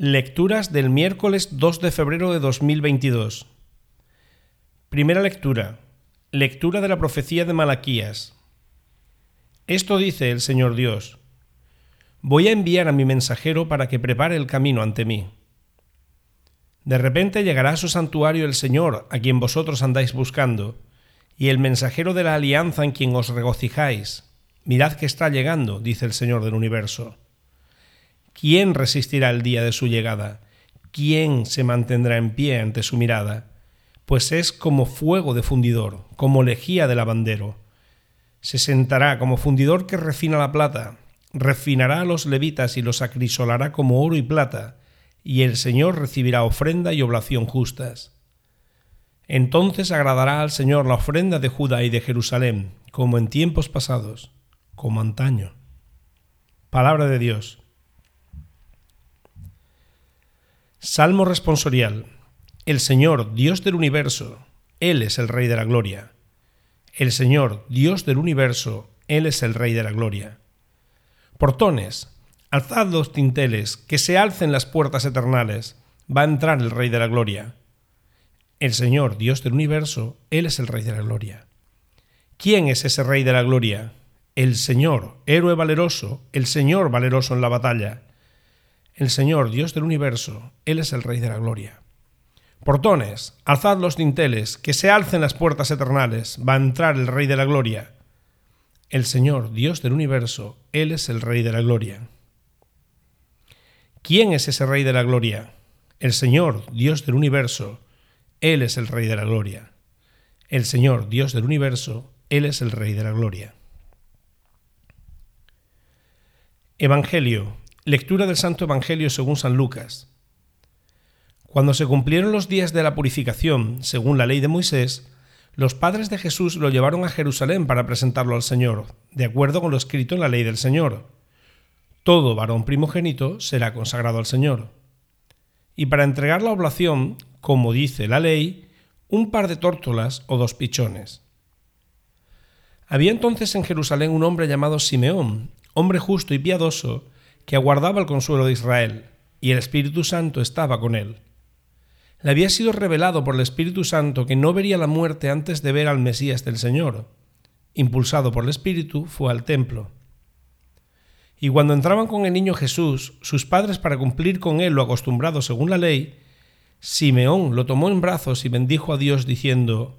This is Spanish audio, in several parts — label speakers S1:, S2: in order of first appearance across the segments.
S1: Lecturas del miércoles 2 de febrero de 2022. Primera lectura. Lectura de la profecía de Malaquías. Esto dice el Señor Dios. Voy a enviar a mi mensajero para que prepare el camino ante mí. De repente llegará a su santuario el Señor, a quien vosotros andáis buscando, y el mensajero de la alianza en quien os regocijáis. Mirad que está llegando, dice el Señor del universo. ¿Quién resistirá el día de su llegada? ¿Quién se mantendrá en pie ante su mirada? Pues es como fuego de fundidor, como lejía de lavandero. Se sentará como fundidor que refina la plata, refinará a los levitas y los acrisolará como oro y plata, y el Señor recibirá ofrenda y oblación justas. Entonces agradará al Señor la ofrenda de Judá y de Jerusalén, como en tiempos pasados, como antaño. Palabra de Dios. Salmo responsorial. El Señor, Dios del universo, Él es el Rey de la Gloria. El Señor, Dios del universo, Él es el Rey de la Gloria. Portones, alzad los tinteles, que se alcen las puertas eternales, va a entrar el Rey de la Gloria. El Señor, Dios del universo, Él es el Rey de la Gloria. ¿Quién es ese Rey de la Gloria? El Señor, héroe valeroso, el Señor valeroso en la batalla el Señor, Dios del universo, Él es el Rey de la Gloria. Portones, alzad los dinteles, que se alcen las puertas eternales, va a entrar el Rey de la Gloria. El Señor, Dios del universo, Él es el Rey de la Gloria. ¿Quién es ese Rey de la Gloria? El Señor, Dios del universo, Él es el Rey de la Gloria. El Señor, Dios del universo, Él es el Rey de la Gloria. Evangelio, Lectura del Santo Evangelio según San Lucas. Cuando se cumplieron los días de la purificación, según la ley de Moisés, los padres de Jesús lo llevaron a Jerusalén para presentarlo al Señor, de acuerdo con lo escrito en la ley del Señor. Todo varón primogénito será consagrado al Señor. Y para entregar la oblación, como dice la ley, un par de tórtolas o dos pichones. Había entonces en Jerusalén un hombre llamado Simeón, hombre justo y piadoso, que aguardaba el consuelo de Israel, y el Espíritu Santo estaba con él. Le había sido revelado por el Espíritu Santo que no vería la muerte antes de ver al Mesías del Señor. Impulsado por el Espíritu, fue al templo. Y cuando entraban con el niño Jesús, sus padres para cumplir con él lo acostumbrado según la ley, Simeón lo tomó en brazos y bendijo a Dios diciendo,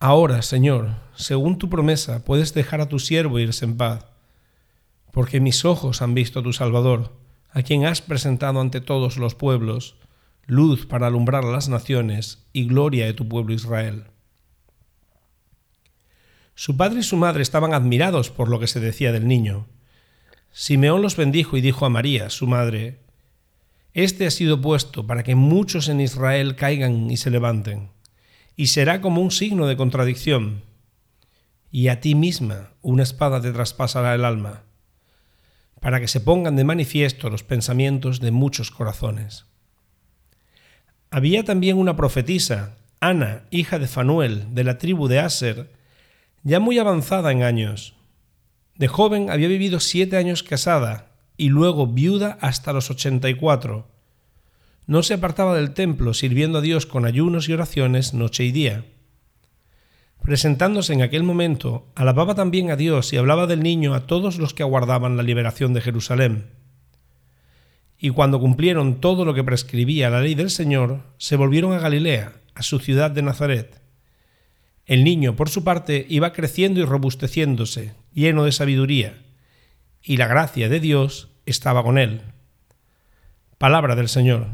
S1: Ahora, Señor, según tu promesa, puedes dejar a tu siervo irse en paz porque mis ojos han visto a tu Salvador, a quien has presentado ante todos los pueblos, luz para alumbrar a las naciones y gloria de tu pueblo Israel. Su padre y su madre estaban admirados por lo que se decía del niño. Simeón los bendijo y dijo a María, su madre, Este ha sido puesto para que muchos en Israel caigan y se levanten, y será como un signo de contradicción. Y a ti misma una espada te traspasará el alma para que se pongan de manifiesto los pensamientos de muchos corazones. Había también una profetisa, Ana, hija de Fanuel, de la tribu de Aser, ya muy avanzada en años. De joven había vivido siete años casada y luego viuda hasta los ochenta y cuatro. No se apartaba del templo sirviendo a Dios con ayunos y oraciones noche y día. Presentándose en aquel momento, alababa también a Dios y hablaba del niño a todos los que aguardaban la liberación de Jerusalén. Y cuando cumplieron todo lo que prescribía la ley del Señor, se volvieron a Galilea, a su ciudad de Nazaret. El niño, por su parte, iba creciendo y robusteciéndose, lleno de sabiduría, y la gracia de Dios estaba con él. Palabra del Señor.